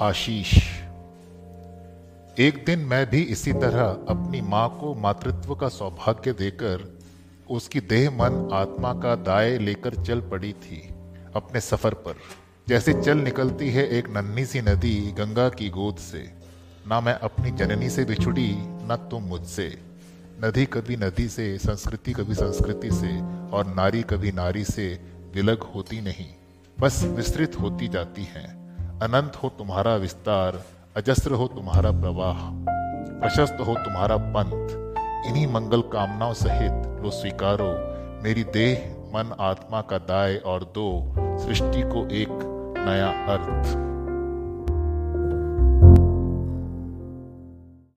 आशीष। एक दिन मैं भी इसी तरह अपनी माँ को मातृत्व का सौभाग्य देकर उसकी देह मन आत्मा का दाय लेकर चल पड़ी थी, अपने सफ़र पर। जैसे चल निकलती है एक नन्ही सी नदी गंगा की गोद से। ना मैं अपनी जननी से बिछुड़ी, ना तुम मुझसे। नदी कभी नदी से, संस्कृति कभी संस्कृति से, और नारी कभी नारी से विलग होती नहीं। बस विस्तृत होती जाती हैं। अनंत हो तुम्हारा विस्तार अजस्त्र हो तुम्हारा प्रवाह, प्रशस्त हो तुम्हारा पंथ। इन्हीं मंगल कामनाओं सहित लो स्वीकारो। मेरी देह, मन, आत्मा का दाय और दो, सृष्टि को एक, नया अर्थ।